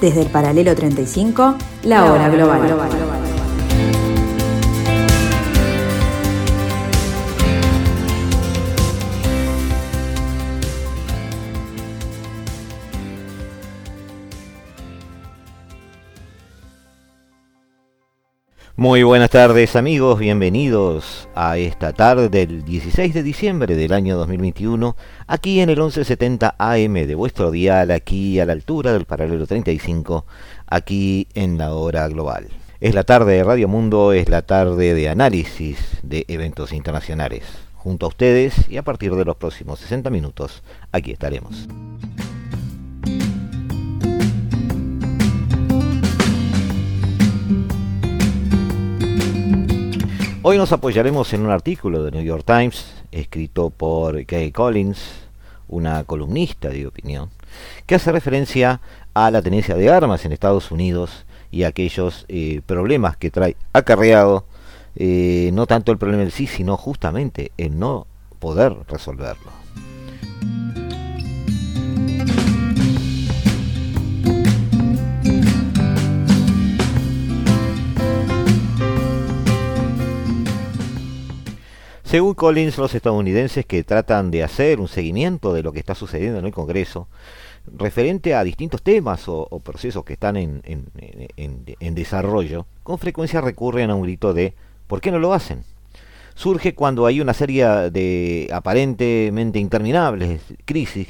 Desde el paralelo 35, la hora global. Muy buenas tardes amigos, bienvenidos a esta tarde del 16 de diciembre del año 2021, aquí en el 1170 AM de vuestro dial, aquí a la altura del paralelo 35, aquí en la hora global. Es la tarde de Radio Mundo, es la tarde de análisis de eventos internacionales. Junto a ustedes y a partir de los próximos 60 minutos, aquí estaremos. Hoy nos apoyaremos en un artículo de New York Times escrito por Kay Collins, una columnista de opinión, que hace referencia a la tenencia de armas en Estados Unidos y aquellos eh, problemas que trae acarreado, eh, no tanto el problema en sí, sino justamente el no poder resolverlo. Según Collins, los estadounidenses que tratan de hacer un seguimiento de lo que está sucediendo en el Congreso, referente a distintos temas o, procesos que están en, en, desarrollo, con frecuencia recurren a un grito de ¿por qué no lo hacen? Surge cuando hay una serie de aparentemente interminables crisis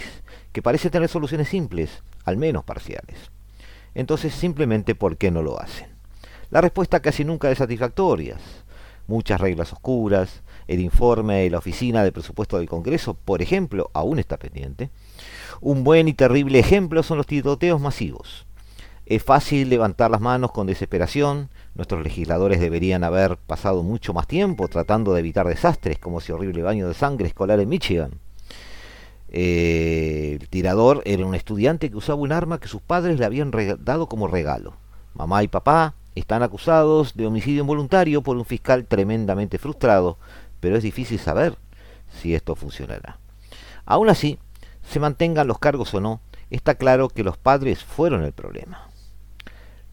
que parece tener soluciones simples, al menos parciales. Entonces, simplemente ¿por qué no lo hacen? La respuesta casi nunca es satisfactoria. Muchas reglas oscuras, el informe de la Oficina de Presupuesto del Congreso, por ejemplo, aún está pendiente. Un buen y terrible ejemplo son los tiroteos masivos. Es fácil levantar las manos con desesperación. Nuestros legisladores deberían haber pasado mucho más tiempo tratando de evitar desastres como ese horrible baño de sangre escolar en Michigan. Eh, el tirador era un estudiante que usaba un arma que sus padres le habían dado como regalo. Mamá y papá están acusados de homicidio involuntario por un fiscal tremendamente frustrado pero es difícil saber si esto funcionará. Aún así, se mantengan los cargos o no, está claro que los padres fueron el problema.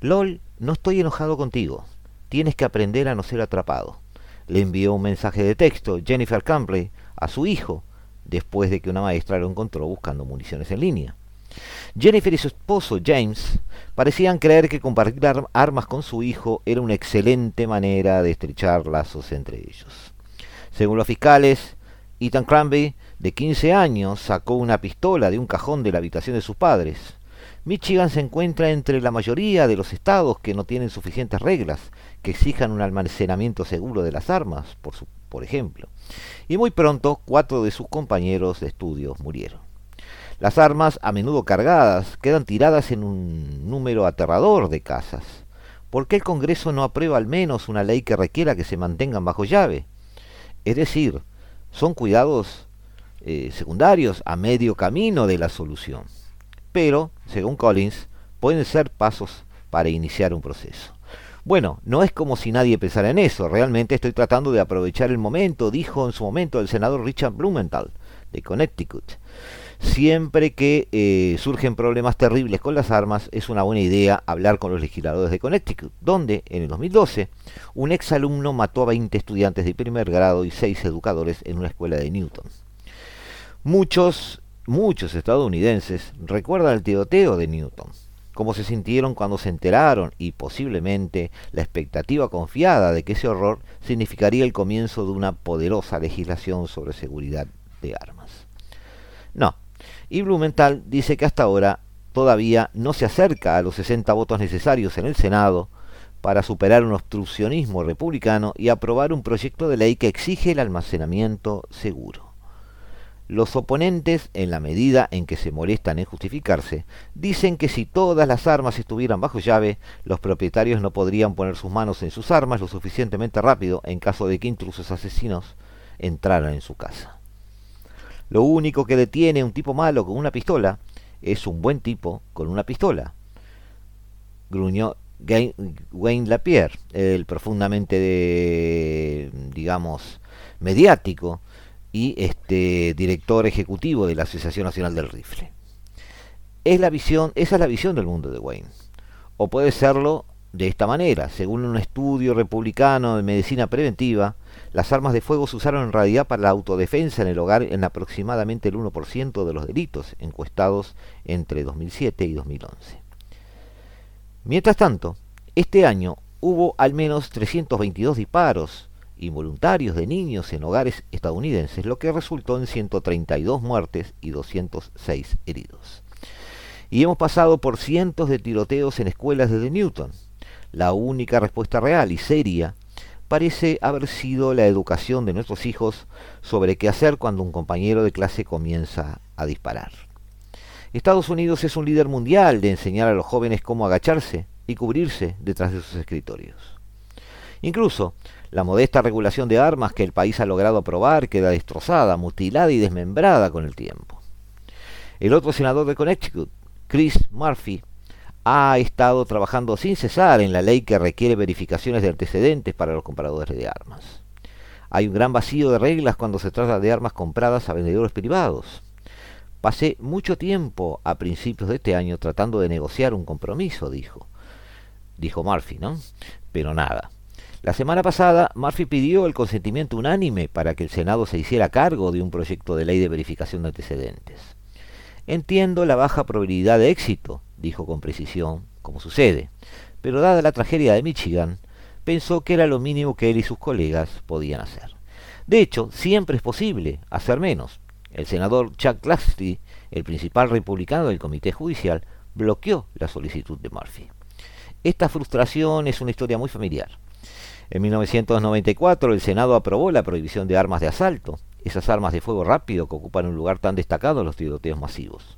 LOL, no estoy enojado contigo. Tienes que aprender a no ser atrapado. Le envió un mensaje de texto Jennifer Campley a su hijo después de que una maestra lo encontró buscando municiones en línea. Jennifer y su esposo James parecían creer que compartir armas con su hijo era una excelente manera de estrechar lazos entre ellos. Según los fiscales, Ethan Cranby, de 15 años, sacó una pistola de un cajón de la habitación de sus padres. Michigan se encuentra entre la mayoría de los estados que no tienen suficientes reglas que exijan un almacenamiento seguro de las armas, por, por ejemplo. Y muy pronto cuatro de sus compañeros de estudios murieron. Las armas, a menudo cargadas, quedan tiradas en un número aterrador de casas. ¿Por qué el Congreso no aprueba al menos una ley que requiera que se mantengan bajo llave? Es decir, son cuidados eh, secundarios a medio camino de la solución. Pero, según Collins, pueden ser pasos para iniciar un proceso. Bueno, no es como si nadie pensara en eso, realmente estoy tratando de aprovechar el momento, dijo en su momento el senador Richard Blumenthal, de Connecticut. Siempre que eh, surgen problemas terribles con las armas, es una buena idea hablar con los legisladores de Connecticut, donde en el 2012 un exalumno mató a 20 estudiantes de primer grado y 6 educadores en una escuela de Newton. Muchos, muchos estadounidenses recuerdan el tiroteo de Newton, cómo se sintieron cuando se enteraron y posiblemente la expectativa confiada de que ese horror significaría el comienzo de una poderosa legislación sobre seguridad de armas. No, y Blumenthal dice que hasta ahora todavía no se acerca a los 60 votos necesarios en el Senado para superar un obstruccionismo republicano y aprobar un proyecto de ley que exige el almacenamiento seguro. Los oponentes, en la medida en que se molestan en justificarse, dicen que si todas las armas estuvieran bajo llave, los propietarios no podrían poner sus manos en sus armas lo suficientemente rápido en caso de que intrusos asesinos entraran en su casa. Lo único que detiene un tipo malo con una pistola es un buen tipo con una pistola. Gruñó Wayne Lapierre, el profundamente, digamos, mediático y este director ejecutivo de la Asociación Nacional del Rifle. Es la visión, esa es la visión del mundo de Wayne. O puede serlo de esta manera. Según un estudio republicano de medicina preventiva, las armas de fuego se usaron en realidad para la autodefensa en el hogar en aproximadamente el 1% de los delitos encuestados entre 2007 y 2011. Mientras tanto, este año hubo al menos 322 disparos involuntarios de niños en hogares estadounidenses, lo que resultó en 132 muertes y 206 heridos. Y hemos pasado por cientos de tiroteos en escuelas desde Newton. La única respuesta real y seria parece haber sido la educación de nuestros hijos sobre qué hacer cuando un compañero de clase comienza a disparar. Estados Unidos es un líder mundial de enseñar a los jóvenes cómo agacharse y cubrirse detrás de sus escritorios. Incluso la modesta regulación de armas que el país ha logrado aprobar queda destrozada, mutilada y desmembrada con el tiempo. El otro senador de Connecticut, Chris Murphy, ha estado trabajando sin cesar en la ley que requiere verificaciones de antecedentes para los compradores de armas. Hay un gran vacío de reglas cuando se trata de armas compradas a vendedores privados. Pasé mucho tiempo a principios de este año tratando de negociar un compromiso, dijo. Dijo Murphy, ¿no? Pero nada. La semana pasada, Murphy pidió el consentimiento unánime para que el Senado se hiciera cargo de un proyecto de ley de verificación de antecedentes. Entiendo la baja probabilidad de éxito, dijo con precisión, como sucede, pero dada la tragedia de Michigan, pensó que era lo mínimo que él y sus colegas podían hacer. De hecho, siempre es posible hacer menos. El senador Chuck Grassley, el principal republicano del Comité Judicial, bloqueó la solicitud de Murphy. Esta frustración es una historia muy familiar. En 1994 el Senado aprobó la prohibición de armas de asalto, esas armas de fuego rápido que ocupan un lugar tan destacado en los tiroteos masivos.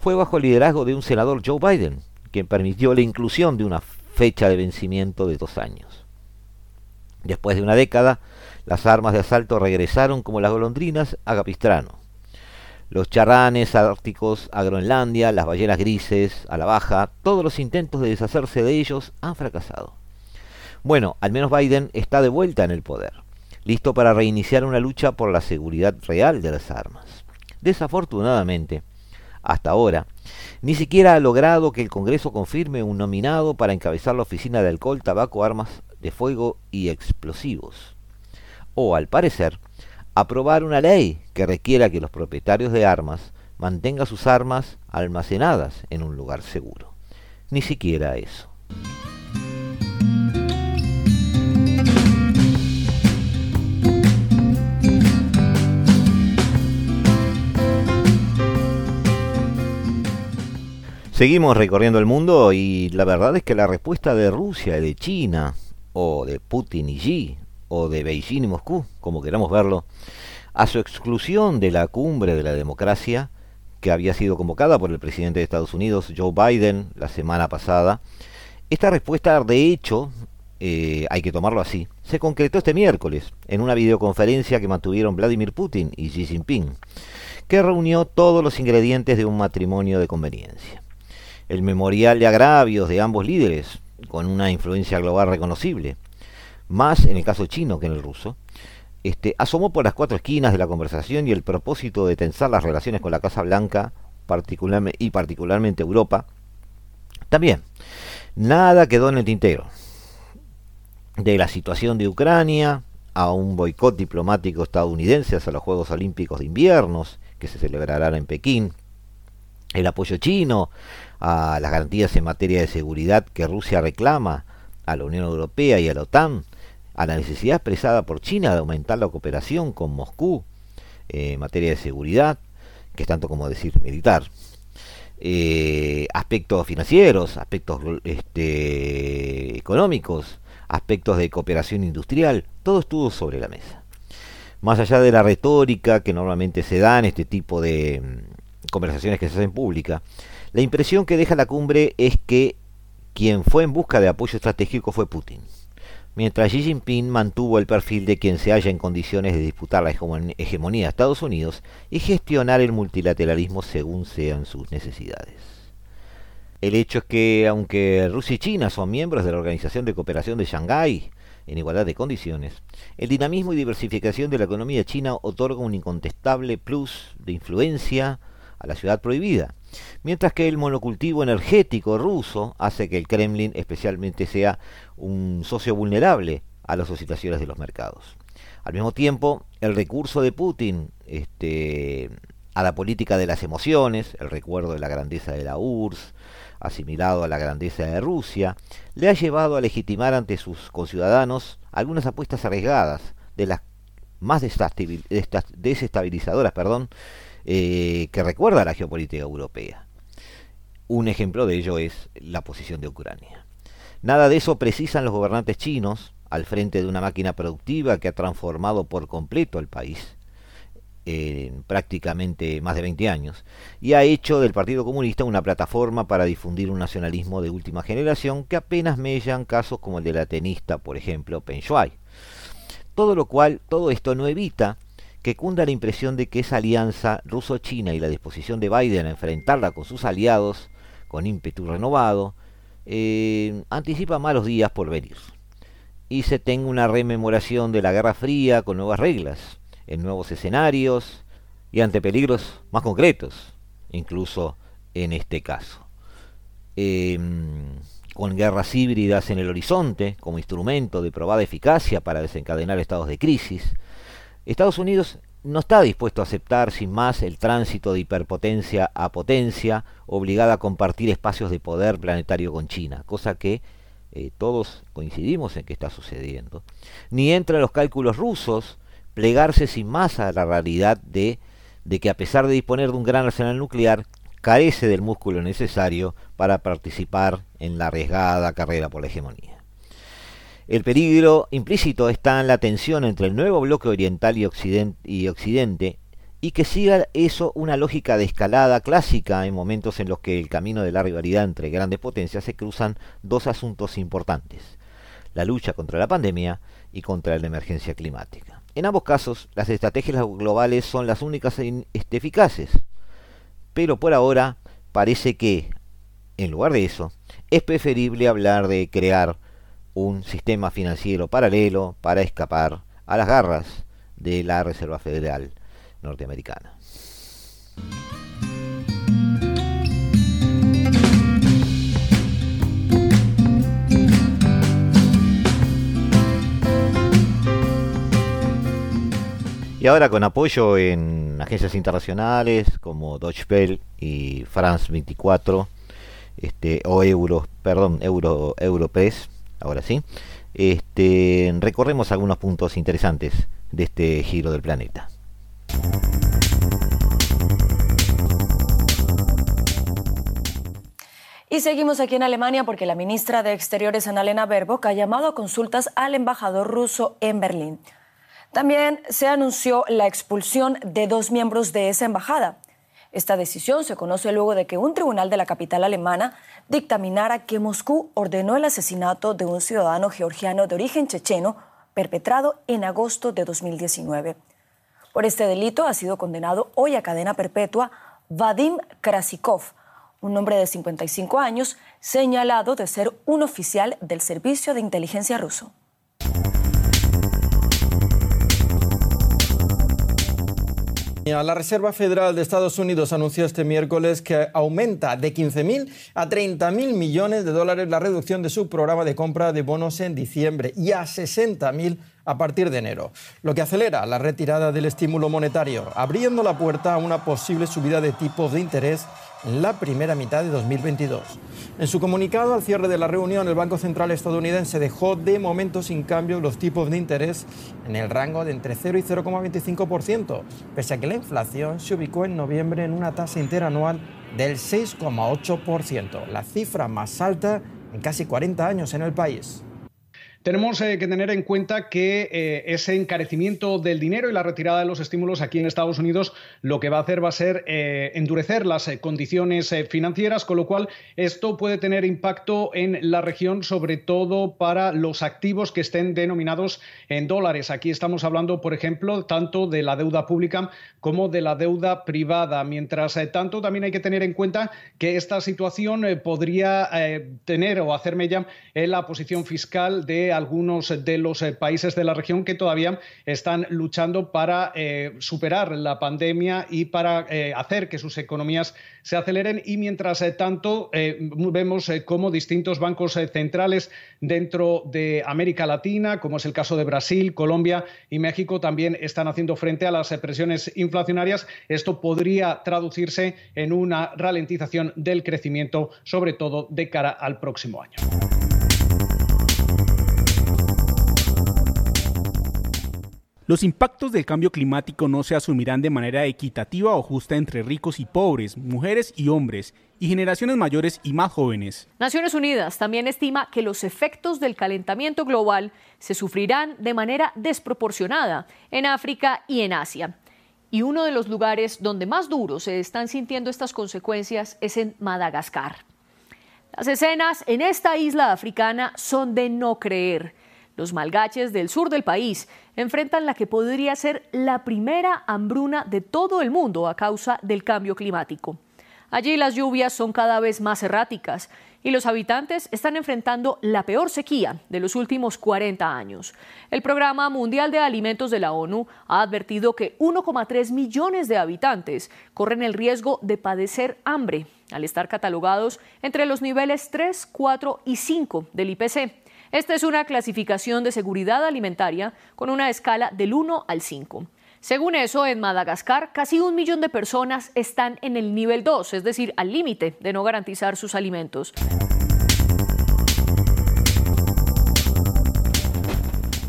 Fue bajo el liderazgo de un senador Joe Biden, quien permitió la inclusión de una fecha de vencimiento de dos años. Después de una década, las armas de asalto regresaron como las golondrinas a Capistrano. Los charranes árticos a Groenlandia, las ballenas grises a la baja, todos los intentos de deshacerse de ellos han fracasado. Bueno, al menos Biden está de vuelta en el poder, listo para reiniciar una lucha por la seguridad real de las armas. Desafortunadamente, hasta ahora, ni siquiera ha logrado que el Congreso confirme un nominado para encabezar la Oficina de Alcohol, Tabaco, Armas de Fuego y Explosivos. O, al parecer, aprobar una ley que requiera que los propietarios de armas mantengan sus armas almacenadas en un lugar seguro. Ni siquiera eso. Seguimos recorriendo el mundo y la verdad es que la respuesta de Rusia y de China, o de Putin y Xi, o de Beijing y Moscú, como queramos verlo, a su exclusión de la cumbre de la democracia que había sido convocada por el presidente de Estados Unidos, Joe Biden, la semana pasada, esta respuesta, de hecho, eh, hay que tomarlo así, se concretó este miércoles en una videoconferencia que mantuvieron Vladimir Putin y Xi Jinping, que reunió todos los ingredientes de un matrimonio de conveniencia el memorial de agravios de ambos líderes, con una influencia global reconocible, más en el caso chino que en el ruso, este, asomó por las cuatro esquinas de la conversación y el propósito de tensar las relaciones con la Casa Blanca y particularmente Europa. También, nada quedó en el tintero. De la situación de Ucrania a un boicot diplomático estadounidense hacia los Juegos Olímpicos de Inviernos que se celebrarán en Pekín, el apoyo chino a las garantías en materia de seguridad que Rusia reclama a la Unión Europea y a la OTAN, a la necesidad expresada por China de aumentar la cooperación con Moscú eh, en materia de seguridad, que es tanto como decir militar, eh, aspectos financieros, aspectos este, económicos, aspectos de cooperación industrial, todo estuvo sobre la mesa. Más allá de la retórica que normalmente se da en este tipo de conversaciones que se hacen públicas, la impresión que deja la cumbre es que quien fue en busca de apoyo estratégico fue Putin, mientras Xi Jinping mantuvo el perfil de quien se halla en condiciones de disputar la hegemonía de Estados Unidos y gestionar el multilateralismo según sean sus necesidades. El hecho es que, aunque Rusia y China son miembros de la Organización de Cooperación de Shanghái en igualdad de condiciones, el dinamismo y diversificación de la economía china otorga un incontestable plus de influencia a la ciudad prohibida, mientras que el monocultivo energético ruso hace que el Kremlin especialmente sea un socio vulnerable a las oscilaciones de los mercados. Al mismo tiempo, el recurso de Putin este, a la política de las emociones, el recuerdo de la grandeza de la URSS, asimilado a la grandeza de Rusia, le ha llevado a legitimar ante sus conciudadanos algunas apuestas arriesgadas, de las más desestabilizadoras perdón, eh, que recuerda a la geopolítica europea. Un ejemplo de ello es la posición de Ucrania. Nada de eso precisan los gobernantes chinos al frente de una máquina productiva que ha transformado por completo el país en prácticamente más de 20 años y ha hecho del Partido Comunista una plataforma para difundir un nacionalismo de última generación que apenas mellan casos como el de la tenista, por ejemplo, Peng Shuai. Todo lo cual, todo esto no evita que cunda la impresión de que esa alianza ruso-china y la disposición de Biden a enfrentarla con sus aliados con ímpetu renovado, eh, anticipa malos días por venir. Y se tenga una rememoración de la Guerra Fría con nuevas reglas, en nuevos escenarios y ante peligros más concretos, incluso en este caso. Em, con guerras híbridas en el horizonte como instrumento de probada eficacia para desencadenar estados de crisis, Estados Unidos no está dispuesto a aceptar sin más el tránsito de hiperpotencia a potencia, obligada a compartir espacios de poder planetario con China, cosa que eh, todos coincidimos en que está sucediendo. Ni entra en los cálculos rusos plegarse sin más a la realidad de, de que a pesar de disponer de un gran arsenal nuclear, carece del músculo necesario para participar en la arriesgada carrera por la hegemonía. El peligro implícito está en la tensión entre el nuevo bloque oriental y occidente, y que siga eso una lógica de escalada clásica en momentos en los que el camino de la rivalidad entre grandes potencias se cruzan dos asuntos importantes, la lucha contra la pandemia y contra la emergencia climática. En ambos casos, las estrategias globales son las únicas este, eficaces, pero por ahora parece que, en lugar de eso, es preferible hablar de crear un sistema financiero paralelo para escapar a las garras de la Reserva Federal norteamericana. Y ahora con apoyo en agencias internacionales como Deutsche Welle y France 24, este, o Euro, perdón, Euro, Europress, ahora sí, este, recorremos algunos puntos interesantes de este giro del planeta. Y seguimos aquí en Alemania porque la ministra de Exteriores, Annalena Baerbock, ha llamado a consultas al embajador ruso en Berlín. También se anunció la expulsión de dos miembros de esa embajada. Esta decisión se conoce luego de que un tribunal de la capital alemana dictaminara que Moscú ordenó el asesinato de un ciudadano georgiano de origen checheno perpetrado en agosto de 2019. Por este delito ha sido condenado hoy a cadena perpetua Vadim Krasikov, un hombre de 55 años señalado de ser un oficial del Servicio de Inteligencia ruso. La Reserva Federal de Estados Unidos anunció este miércoles que aumenta de 15.000 a 30.000 millones de dólares la reducción de su programa de compra de bonos en diciembre y a 60.000 a partir de enero, lo que acelera la retirada del estímulo monetario, abriendo la puerta a una posible subida de tipos de interés la primera mitad de 2022. En su comunicado al cierre de la reunión, el Banco Central estadounidense dejó de momento sin cambio los tipos de interés en el rango de entre 0 y 0,25%, pese a que la inflación se ubicó en noviembre en una tasa interanual del 6,8%, la cifra más alta en casi 40 años en el país. Tenemos eh, que tener en cuenta que eh, ese encarecimiento del dinero y la retirada de los estímulos aquí en Estados Unidos lo que va a hacer va a ser eh, endurecer las condiciones financieras, con lo cual esto puede tener impacto en la región, sobre todo para los activos que estén denominados en dólares. Aquí estamos hablando, por ejemplo, tanto de la deuda pública como de la deuda privada. Mientras tanto, también hay que tener en cuenta que esta situación podría tener o hacerme ya en la posición fiscal de algunos de los países de la región que todavía están luchando para superar la pandemia y para hacer que sus economías se aceleren. Y mientras tanto, vemos cómo distintos bancos centrales dentro de América Latina, como es el caso de Brasil, Colombia y México, también están haciendo frente a las presiones inflacionarias. Esto podría traducirse en una ralentización del crecimiento, sobre todo de cara al próximo año. Los impactos del cambio climático no se asumirán de manera equitativa o justa entre ricos y pobres, mujeres y hombres, y generaciones mayores y más jóvenes. Naciones Unidas también estima que los efectos del calentamiento global se sufrirán de manera desproporcionada en África y en Asia. Y uno de los lugares donde más duro se están sintiendo estas consecuencias es en Madagascar. Las escenas en esta isla africana son de no creer. Los malgaches del sur del país enfrentan la que podría ser la primera hambruna de todo el mundo a causa del cambio climático. Allí las lluvias son cada vez más erráticas y los habitantes están enfrentando la peor sequía de los últimos 40 años. El Programa Mundial de Alimentos de la ONU ha advertido que 1,3 millones de habitantes corren el riesgo de padecer hambre al estar catalogados entre los niveles 3, 4 y 5 del IPC. Esta es una clasificación de seguridad alimentaria con una escala del 1 al 5. Según eso, en Madagascar, casi un millón de personas están en el nivel 2, es decir, al límite de no garantizar sus alimentos.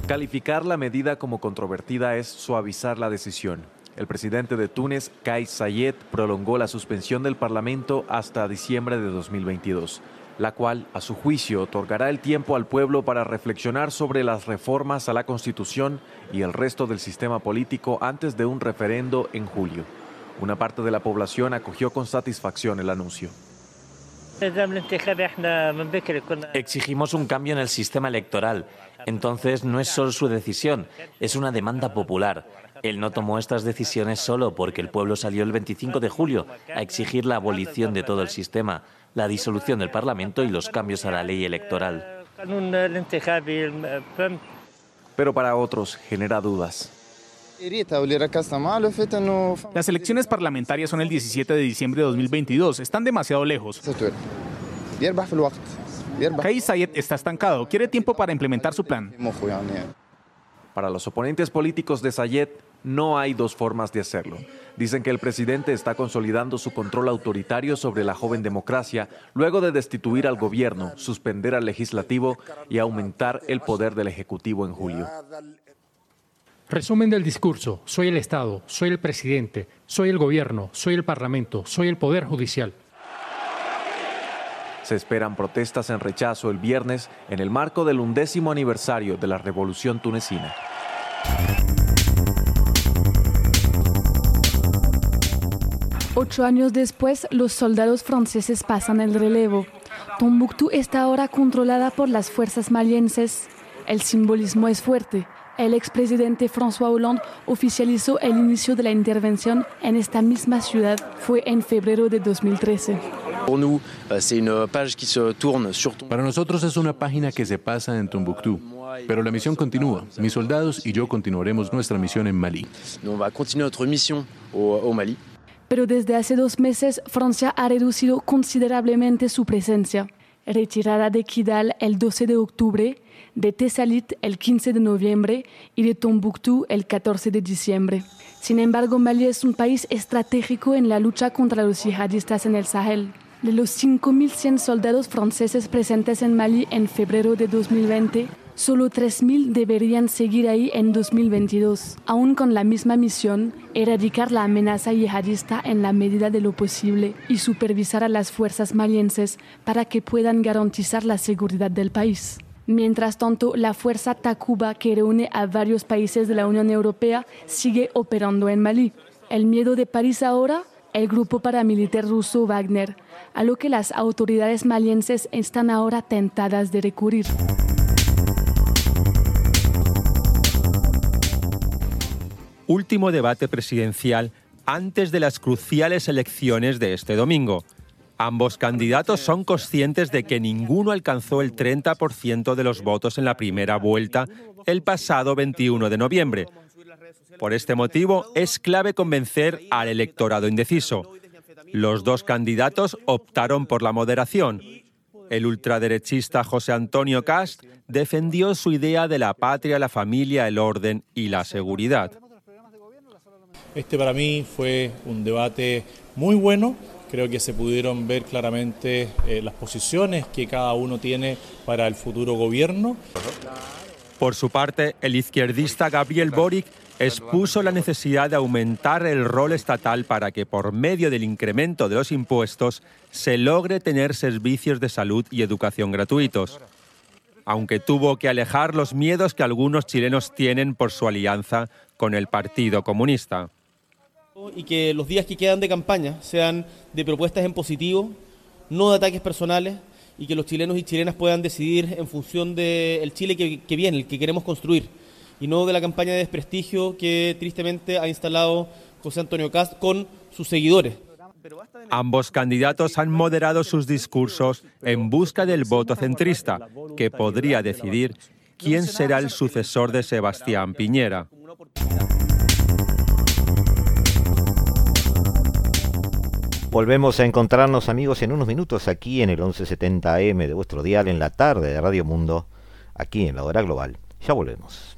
Calificar la medida como controvertida es suavizar la decisión. El presidente de Túnez, Kais Sayed, prolongó la suspensión del Parlamento hasta diciembre de 2022 la cual, a su juicio, otorgará el tiempo al pueblo para reflexionar sobre las reformas a la Constitución y el resto del sistema político antes de un referendo en julio. Una parte de la población acogió con satisfacción el anuncio. Exigimos un cambio en el sistema electoral. Entonces no es solo su decisión, es una demanda popular. Él no tomó estas decisiones solo porque el pueblo salió el 25 de julio a exigir la abolición de todo el sistema la disolución del Parlamento y los cambios a la ley electoral. Pero para otros genera dudas. Las elecciones parlamentarias son el 17 de diciembre de 2022. Están demasiado lejos. Kais Sayed está estancado. Quiere tiempo para implementar su plan. Para los oponentes políticos de Sayed, no hay dos formas de hacerlo. Dicen que el presidente está consolidando su control autoritario sobre la joven democracia luego de destituir al gobierno, suspender al legislativo y aumentar el poder del ejecutivo en julio. Resumen del discurso. Soy el Estado, soy el presidente, soy el gobierno, soy el parlamento, soy el poder judicial. Se esperan protestas en rechazo el viernes en el marco del undécimo aniversario de la revolución tunecina. Ocho años después, los soldados franceses pasan el relevo. Tombuctú está ahora controlada por las fuerzas malienses. El simbolismo es fuerte. El expresidente François Hollande oficializó el inicio de la intervención en esta misma ciudad. Fue en febrero de 2013. Para nosotros es una página que se pasa en Tombuctú. Pero la misión continúa. Mis soldados y yo continuaremos nuestra misión en Mali pero desde hace dos meses Francia ha reducido considerablemente su presencia. Retirada de Kidal el 12 de octubre, de Tessalit el 15 de noviembre y de Tombuctú el 14 de diciembre. Sin embargo, Mali es un país estratégico en la lucha contra los yihadistas en el Sahel. De los 5.100 soldados franceses presentes en Mali en febrero de 2020, Solo 3.000 deberían seguir ahí en 2022, aún con la misma misión, erradicar la amenaza yihadista en la medida de lo posible y supervisar a las fuerzas malienses para que puedan garantizar la seguridad del país. Mientras tanto, la fuerza Takuba, que reúne a varios países de la Unión Europea, sigue operando en Mali. El miedo de París ahora, el grupo paramilitar ruso Wagner, a lo que las autoridades malienses están ahora tentadas de recurrir. Último debate presidencial antes de las cruciales elecciones de este domingo. Ambos candidatos son conscientes de que ninguno alcanzó el 30% de los votos en la primera vuelta el pasado 21 de noviembre. Por este motivo, es clave convencer al electorado indeciso. Los dos candidatos optaron por la moderación. El ultraderechista José Antonio Cast defendió su idea de la patria, la familia, el orden y la seguridad. Este para mí fue un debate muy bueno. Creo que se pudieron ver claramente eh, las posiciones que cada uno tiene para el futuro gobierno. Por su parte, el izquierdista Gabriel Boric expuso la necesidad de aumentar el rol estatal para que por medio del incremento de los impuestos se logre tener servicios de salud y educación gratuitos, aunque tuvo que alejar los miedos que algunos chilenos tienen por su alianza con el Partido Comunista. Y que los días que quedan de campaña sean de propuestas en positivo, no de ataques personales, y que los chilenos y chilenas puedan decidir en función del Chile que, que viene, el que queremos construir y no de la campaña de desprestigio que tristemente ha instalado José Antonio Cast con sus seguidores. Ambos candidatos han moderado sus discursos en busca del voto centrista, que podría decidir quién será el sucesor de Sebastián Piñera. Volvemos a encontrarnos amigos en unos minutos aquí en el 1170M de vuestro dial en la tarde de Radio Mundo, aquí en la hora global. Ya volvemos.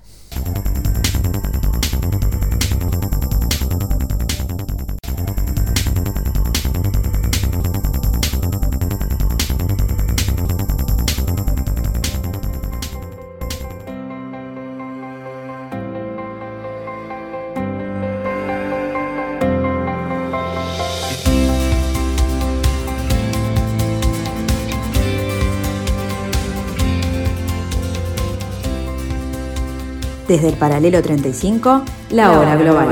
Desde el paralelo 35, la hora global.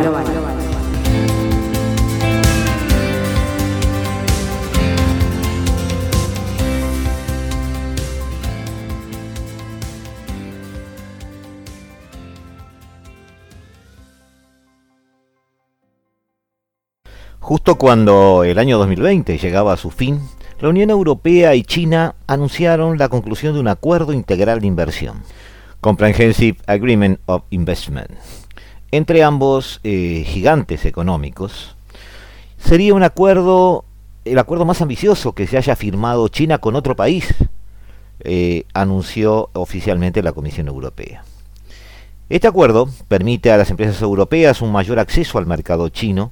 Justo cuando el año 2020 llegaba a su fin, la Unión Europea y China anunciaron la conclusión de un acuerdo integral de inversión. Comprehensive Agreement of Investment. Entre ambos eh, gigantes económicos, sería un acuerdo, el acuerdo más ambicioso que se haya firmado China con otro país, eh, anunció oficialmente la Comisión Europea. Este acuerdo permite a las empresas europeas un mayor acceso al mercado chino,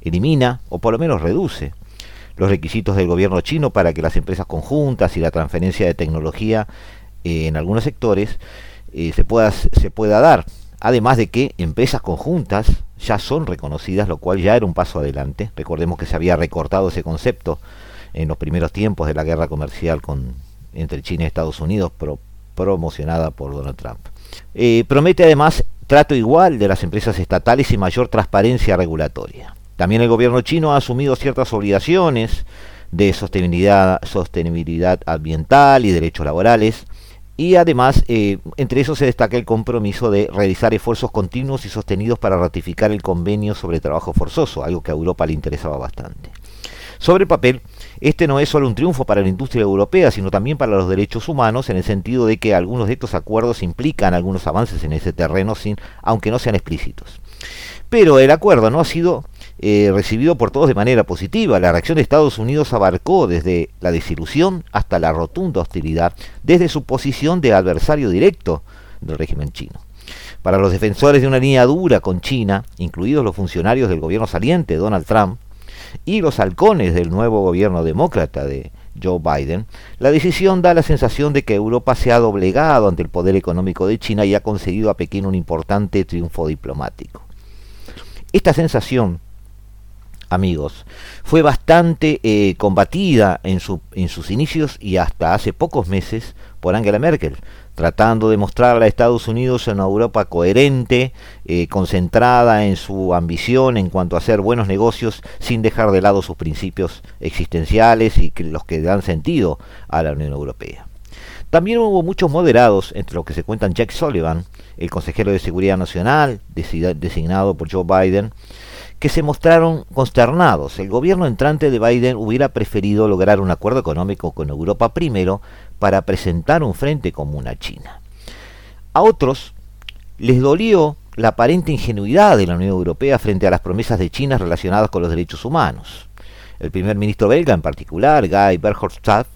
elimina o por lo menos reduce los requisitos del gobierno chino para que las empresas conjuntas y la transferencia de tecnología eh, en algunos sectores eh, se, pueda, se pueda dar. Además de que empresas conjuntas ya son reconocidas, lo cual ya era un paso adelante. Recordemos que se había recortado ese concepto en los primeros tiempos de la guerra comercial con, entre China y Estados Unidos, promocionada por Donald Trump. Eh, promete además trato igual de las empresas estatales y mayor transparencia regulatoria. También el gobierno chino ha asumido ciertas obligaciones de sostenibilidad, sostenibilidad ambiental y derechos laborales, y además, eh, entre eso se destaca el compromiso de realizar esfuerzos continuos y sostenidos para ratificar el convenio sobre trabajo forzoso, algo que a Europa le interesaba bastante. Sobre el papel, este no es solo un triunfo para la industria europea, sino también para los derechos humanos, en el sentido de que algunos de estos acuerdos implican algunos avances en ese terreno, sin, aunque no sean explícitos. Pero el acuerdo no ha sido eh, recibido por todos de manera positiva. La reacción de Estados Unidos abarcó desde la desilusión hasta la rotunda hostilidad, desde su posición de adversario directo del régimen chino. Para los defensores de una línea dura con China, incluidos los funcionarios del gobierno saliente Donald Trump y los halcones del nuevo gobierno demócrata de Joe Biden, la decisión da la sensación de que Europa se ha doblegado ante el poder económico de China y ha conseguido a Pekín un importante triunfo diplomático. Esta sensación amigos. Fue bastante eh, combatida en, sus inicios y hasta hace pocos meses por Angela Merkel, tratando de mostrarle a Estados Unidos una Europa coherente, eh, concentrada en su ambición en cuanto a hacer buenos negocios sin dejar de lado sus principios existenciales y los que dan sentido a la Unión Europea. También hubo muchos moderados, entre los que se cuentan Jack Sullivan, el consejero de Seguridad Nacional, designado por Joe Biden, que se mostraron consternados. El gobierno entrante de Biden hubiera preferido lograr un acuerdo económico con Europa primero para presentar un frente común a China. A otros les dolió la aparente ingenuidad de la Unión Europea frente a las promesas de China relacionadas con los derechos humanos. El primer ministro belga en particular, Guy Verhofstadt,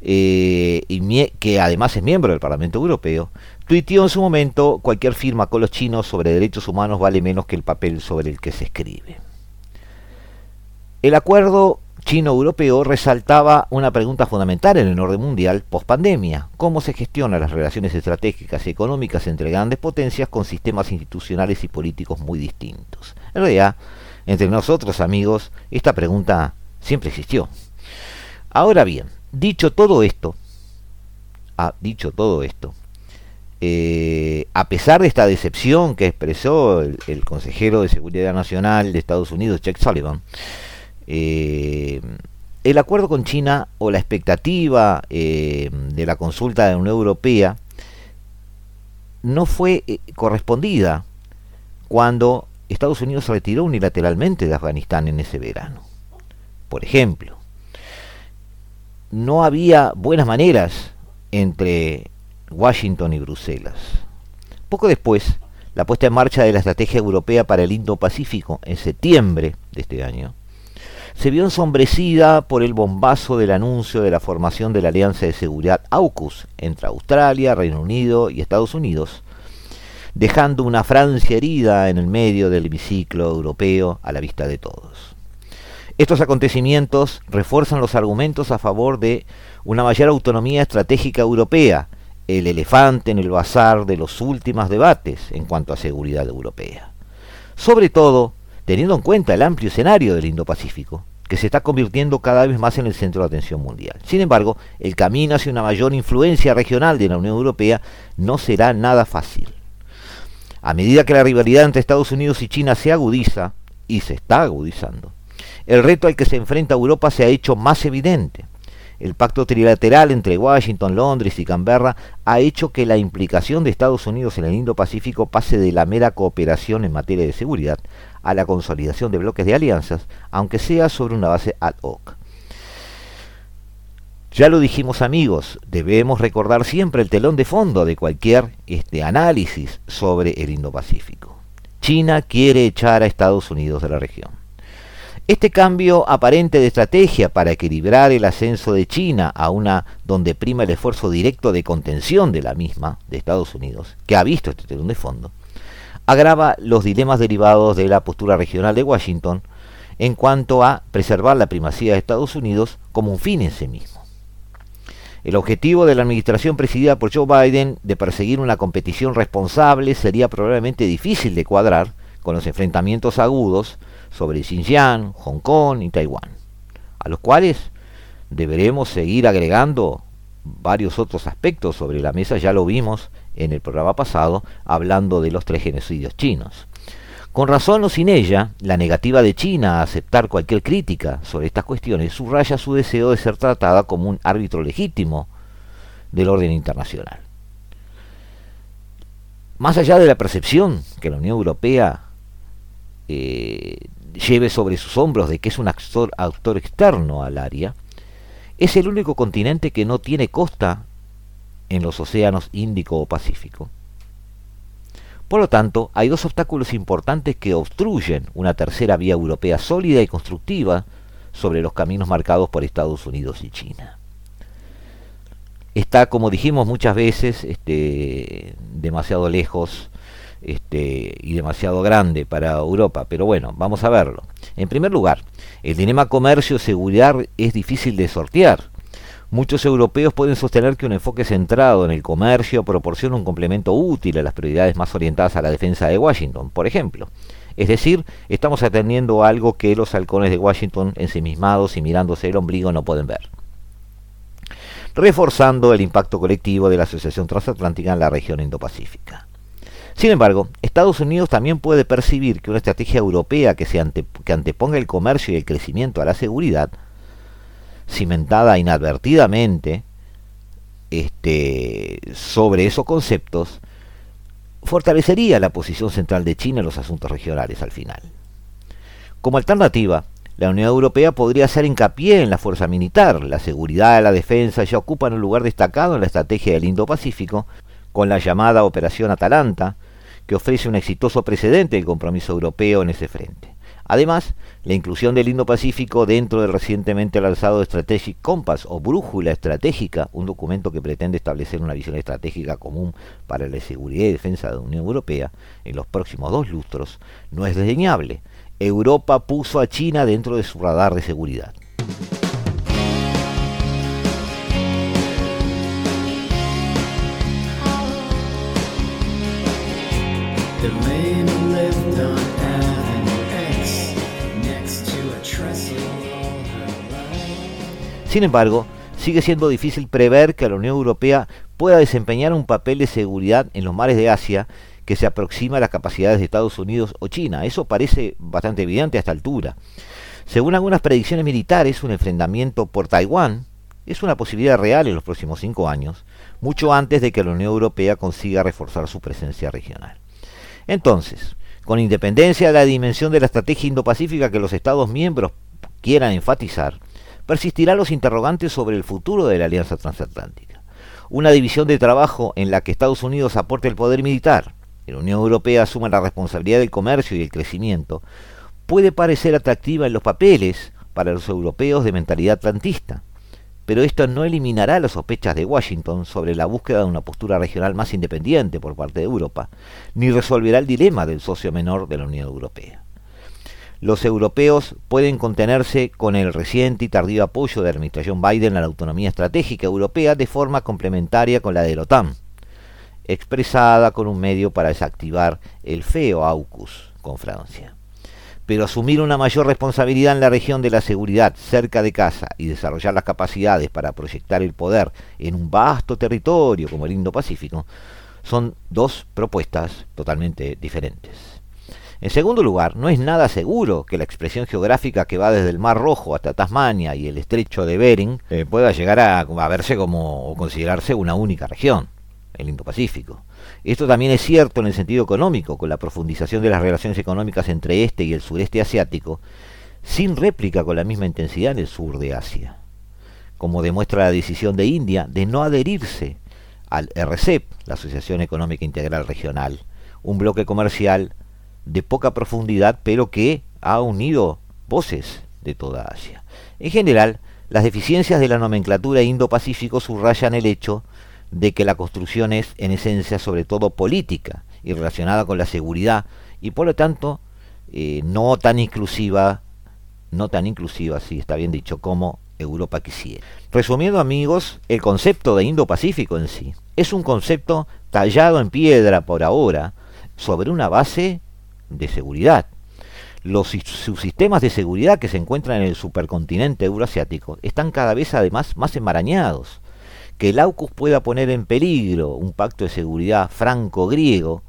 eh, que además es miembro del Parlamento Europeo, tuiteó en su momento, cualquier firma con los chinos sobre derechos humanos vale menos que el papel sobre el que se escribe. El acuerdo chino-europeo resaltaba una pregunta fundamental en el orden mundial post-pandemia, cómo se gestionan las relaciones estratégicas y económicas entre grandes potencias con sistemas institucionales y políticos muy distintos. En realidad, entre nosotros amigos, esta pregunta siempre existió. Ahora bien, dicho todo esto, dicho todo esto, eh, a pesar de esta decepción que expresó el, consejero de Seguridad Nacional de Estados Unidos, Jack Sullivan, eh, el acuerdo con China o la expectativa eh, de la consulta de la Unión Europea no fue correspondida cuando Estados Unidos se retiró unilateralmente de Afganistán en ese verano. Por ejemplo, no había buenas maneras entre Washington y Bruselas. Poco después, la puesta en marcha de la Estrategia Europea para el Indo-Pacífico en septiembre de este año se vio ensombrecida por el bombazo del anuncio de la formación de la Alianza de Seguridad AUKUS entre Australia, Reino Unido y Estados Unidos, dejando una Francia herida en el medio del hemiciclo europeo a la vista de todos. Estos acontecimientos refuerzan los argumentos a favor de una mayor autonomía estratégica europea el elefante en el bazar de los últimos debates en cuanto a seguridad europea. Sobre todo, teniendo en cuenta el amplio escenario del Indo-Pacífico, que se está convirtiendo cada vez más en el centro de atención mundial. Sin embargo, el camino hacia una mayor influencia regional de la Unión Europea no será nada fácil. A medida que la rivalidad entre Estados Unidos y China se agudiza, y se está agudizando, el reto al que se enfrenta Europa se ha hecho más evidente. El pacto trilateral entre Washington, Londres y Canberra ha hecho que la implicación de Estados Unidos en el Indo-Pacífico pase de la mera cooperación en materia de seguridad a la consolidación de bloques de alianzas, aunque sea sobre una base ad hoc. Ya lo dijimos amigos, debemos recordar siempre el telón de fondo de cualquier este, análisis sobre el Indo-Pacífico. China quiere echar a Estados Unidos de la región. Este cambio aparente de estrategia para equilibrar el ascenso de China a una donde prima el esfuerzo directo de contención de la misma, de Estados Unidos, que ha visto este telón de fondo, agrava los dilemas derivados de la postura regional de Washington en cuanto a preservar la primacía de Estados Unidos como un fin en sí mismo. El objetivo de la administración presidida por Joe Biden de perseguir una competición responsable sería probablemente difícil de cuadrar con los enfrentamientos agudos sobre Xinjiang, Hong Kong y Taiwán, a los cuales deberemos seguir agregando varios otros aspectos sobre la mesa, ya lo vimos en el programa pasado, hablando de los tres genocidios chinos. Con razón o sin ella, la negativa de China a aceptar cualquier crítica sobre estas cuestiones subraya su deseo de ser tratada como un árbitro legítimo del orden internacional. Más allá de la percepción que la Unión Europea eh, lleve sobre sus hombros de que es un actor, externo al área, es el único continente que no tiene costa en los océanos Índico o Pacífico. Por lo tanto, hay dos obstáculos importantes que obstruyen una tercera vía europea sólida y constructiva sobre los caminos marcados por Estados Unidos y China. Está, como dijimos muchas veces, este, demasiado lejos este, y demasiado grande para Europa, pero bueno, vamos a verlo. En primer lugar, el dilema comercio-seguridad es difícil de sortear. Muchos europeos pueden sostener que un enfoque centrado en el comercio proporciona un complemento útil a las prioridades más orientadas a la defensa de Washington, por ejemplo. Es decir, estamos atendiendo a algo que los halcones de Washington ensimismados y mirándose el ombligo no pueden ver reforzando el impacto colectivo de la Asociación Transatlántica en la región Indo-Pacífica. Sin embargo, Estados Unidos también puede percibir que una estrategia europea que, anteponga el comercio y el crecimiento a la seguridad, cimentada inadvertidamente este, sobre esos conceptos, fortalecería la posición central de China en los asuntos regionales al final. Como alternativa, la Unión Europea podría hacer hincapié en la fuerza militar. La seguridad y la defensa ya ocupan un lugar destacado en la estrategia del Indo-Pacífico, con la llamada Operación Atalanta, que ofrece un exitoso precedente del compromiso europeo en ese frente. Además, la inclusión del Indo-Pacífico dentro del recientemente lanzado Strategic Compass o Brújula Estratégica, un documento que pretende establecer una visión estratégica común para la seguridad y defensa de la Unión Europea en los próximos dos lustros, no es desdeñable. Europa puso a China dentro de su radar de seguridad. Sin embargo, sigue siendo difícil prever que la Unión Europea pueda desempeñar un papel de seguridad en los mares de Asia que se aproxima a las capacidades de Estados Unidos o China. Eso parece bastante evidente a esta altura. Según algunas predicciones militares, un enfrentamiento por Taiwán es una posibilidad real en los próximos cinco años, mucho antes de que la Unión Europea consiga reforzar su presencia regional. Entonces, con independencia de la dimensión de la estrategia indo-pacífica que los Estados miembros quieran enfatizar, persistirán los interrogantes sobre el futuro de la Alianza Transatlántica. Una división de trabajo en la que Estados Unidos aporte el poder militar y la Unión Europea asuma la responsabilidad del comercio y el crecimiento, puede parecer atractiva en los papeles para los europeos de mentalidad atlantista, pero esto no eliminará las sospechas de Washington sobre la búsqueda de una postura regional más independiente por parte de Europa, ni resolverá el dilema del socio menor de la Unión Europea los europeos pueden contenerse con el reciente y tardío apoyo de la administración Biden a la autonomía estratégica europea de forma complementaria con la de la OTAN, expresada con un medio para desactivar el feo AUKUS con Francia. Pero asumir una mayor responsabilidad en la región de la seguridad cerca de casa y desarrollar las capacidades para proyectar el poder en un vasto territorio como el Indo-Pacífico son dos propuestas totalmente diferentes. En segundo lugar, no es nada seguro que la expresión geográfica que va desde el Mar Rojo hasta Tasmania y el estrecho de Bering eh, pueda llegar a, verse como o considerarse una única región, el Indo-Pacífico. Esto también es cierto en el sentido económico, con la profundización de las relaciones económicas entre este y el sureste asiático, sin réplica con la misma intensidad en el sur de Asia, como demuestra la decisión de India de no adherirse al RCEP, la Asociación Económica Integral Regional, un bloque comercial de poca profundidad, pero que ha unido voces de toda Asia. En general, las deficiencias de la nomenclatura Indo-Pacífico subrayan el hecho de que la construcción es en esencia sobre todo política y relacionada con la seguridad y por lo tanto eh, no tan inclusiva, no tan inclusiva, si está bien dicho, como Europa quisiera. Resumiendo amigos, el concepto de Indo-Pacífico en sí es un concepto tallado en piedra por ahora sobre una base de seguridad. Los subsistemas de seguridad que se encuentran en el supercontinente euroasiático están cada vez además más enmarañados. Que el AUKUS pueda poner en peligro un pacto de seguridad franco-griego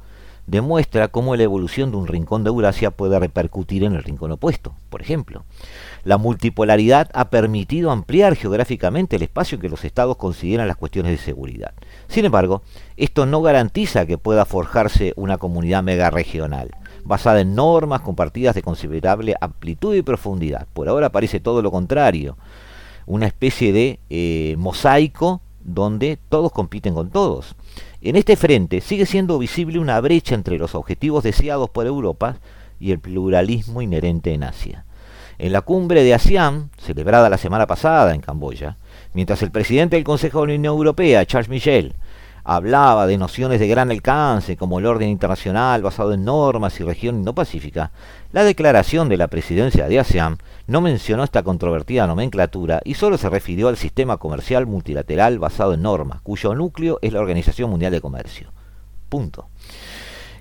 demuestra cómo la evolución de un rincón de Eurasia puede repercutir en el rincón opuesto. Por ejemplo, la multipolaridad ha permitido ampliar geográficamente el espacio que los estados consideran las cuestiones de seguridad. Sin embargo, esto no garantiza que pueda forjarse una comunidad megaregional basada en normas compartidas de considerable amplitud y profundidad. Por ahora parece todo lo contrario, una especie de eh, mosaico donde todos compiten con todos. En este frente sigue siendo visible una brecha entre los objetivos deseados por Europa y el pluralismo inherente en Asia. En la cumbre de ASEAN, celebrada la semana pasada en Camboya, mientras el presidente del Consejo de la Unión Europea, Charles Michel, hablaba de nociones de gran alcance como el orden internacional basado en normas y región indo-pacífica, la declaración de la presidencia de ASEAN no mencionó esta controvertida nomenclatura y solo se refirió al sistema comercial multilateral basado en normas, cuyo núcleo es la Organización Mundial de Comercio. Punto.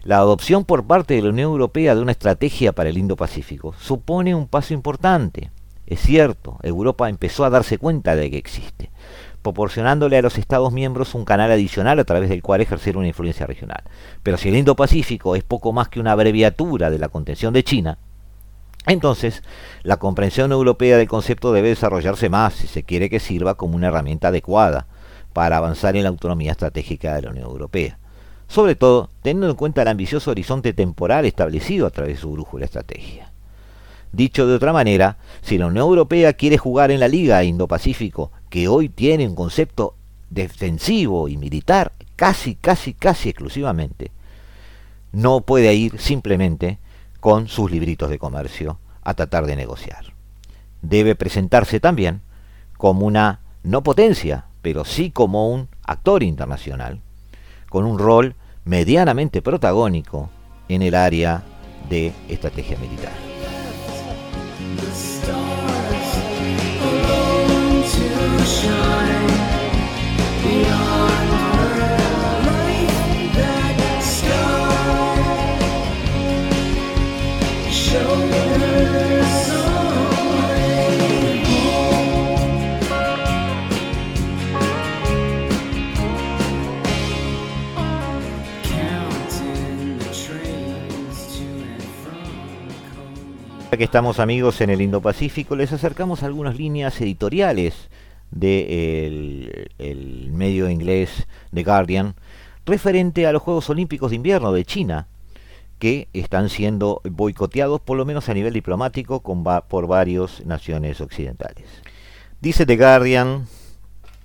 La adopción por parte de la Unión Europea de una estrategia para el Indo-Pacífico supone un paso importante. Es cierto, Europa empezó a darse cuenta de que existe, proporcionándole a los Estados miembros un canal adicional a través del cual ejercer una influencia regional. Pero si el Indo-Pacífico es poco más que una abreviatura de la contención de China, entonces la comprensión europea del concepto debe desarrollarse más si se quiere que sirva como una herramienta adecuada para avanzar en la autonomía estratégica de la Unión Europea. Sobre todo, teniendo en cuenta el ambicioso horizonte temporal establecido a través de su brújula estrategia. Dicho de otra manera, si la Unión Europea quiere jugar en la Liga Indo-Pacífico, que hoy tiene un concepto defensivo y militar casi, casi, casi exclusivamente, no puede ir simplemente con sus libritos de comercio a tratar de negociar. Debe presentarse también como una no potencia, pero sí como un actor internacional, con un rol medianamente protagónico en el área de estrategia militar. Que estamos amigos en el Indo-Pacífico, les acercamos algunas líneas editoriales del el medio inglés The Guardian referente a los Juegos Olímpicos de Invierno de China, que están siendo boicoteados por lo menos a nivel diplomático por varias naciones occidentales. Dice The Guardian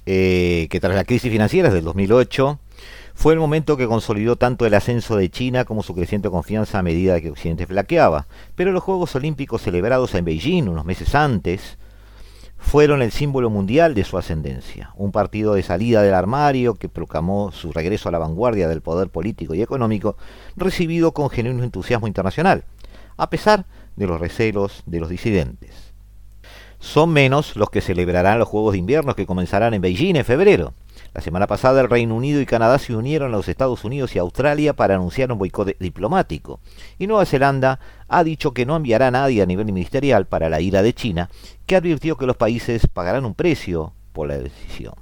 eh, que tras la crisis financiera del 2008, fue el momento que consolidó tanto el ascenso de China como su creciente confianza a medida que Occidente flaqueaba. Pero los Juegos Olímpicos celebrados en Beijing unos meses antes fueron el símbolo mundial de su ascendencia. Un partido de salida del armario que proclamó su regreso a la vanguardia del poder político y económico, recibido con genuino entusiasmo internacional, a pesar de los recelos de los disidentes. Son menos los que celebrarán los Juegos de Invierno que comenzarán en Beijing en febrero. La semana pasada el Reino Unido y Canadá se unieron a los Estados Unidos y Australia para anunciar un boicot diplomático. Y Nueva Zelanda ha dicho que no enviará a nadie a nivel ministerial para la ira de China, que advirtió que los países pagarán un precio por la decisión.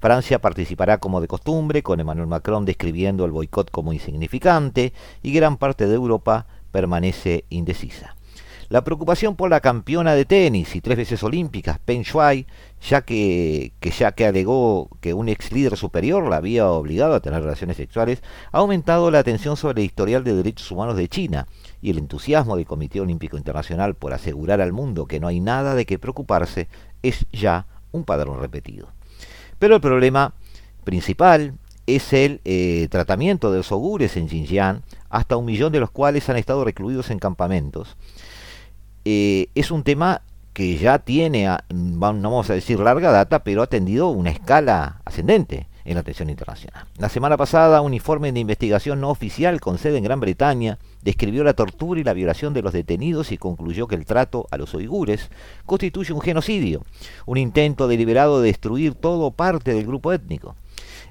Francia participará como de costumbre, con Emmanuel Macron describiendo el boicot como insignificante, y gran parte de Europa permanece indecisa. La preocupación por la campeona de tenis y tres veces olímpicas, Peng Shuai, ya que, ya que alegó que un ex líder superior la había obligado a tener relaciones sexuales, ha aumentado la atención sobre el historial de derechos humanos de China y el entusiasmo del Comité Olímpico Internacional por asegurar al mundo que no hay nada de qué preocuparse es ya un padrón repetido. Pero el problema principal es el eh, tratamiento de los ogures en Xinjiang, hasta un millón de los cuales han estado recluidos en campamentos, eh, es un tema que ya tiene, no vamos a decir larga data, pero ha tendido una escala ascendente en la atención internacional. La semana pasada, un informe de investigación no oficial con sede en Gran Bretaña describió la tortura y la violación de los detenidos y concluyó que el trato a los uigures constituye un genocidio, un intento deliberado de destruir todo parte del grupo étnico.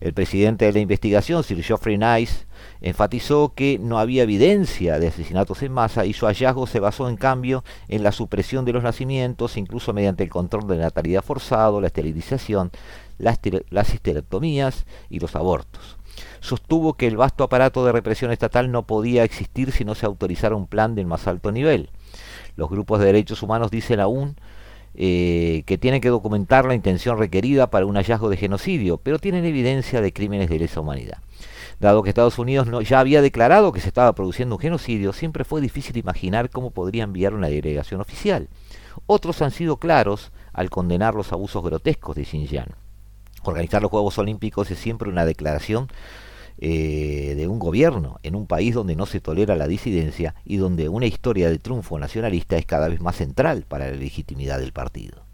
El presidente de la investigación, Sir Geoffrey Nice, enfatizó que no había evidencia de asesinatos en masa y su hallazgo se basó en cambio en la supresión de los nacimientos, incluso mediante el control de natalidad forzado, la esterilización, las, las histerectomías y los abortos. Sostuvo que el vasto aparato de represión estatal no podía existir si no se autorizara un plan del más alto nivel. Los grupos de derechos humanos dicen aún eh, que tienen que documentar la intención requerida para un hallazgo de genocidio, pero tienen evidencia de crímenes de lesa humanidad. Dado que Estados Unidos no, ya había declarado que se estaba produciendo un genocidio, siempre fue difícil imaginar cómo podría enviar una delegación oficial. Otros han sido claros al condenar los abusos grotescos de Xinjiang. Organizar los Juegos Olímpicos es siempre una declaración eh, de un gobierno en un país donde no se tolera la disidencia y donde una historia de triunfo nacionalista es cada vez más central para la legitimidad del partido.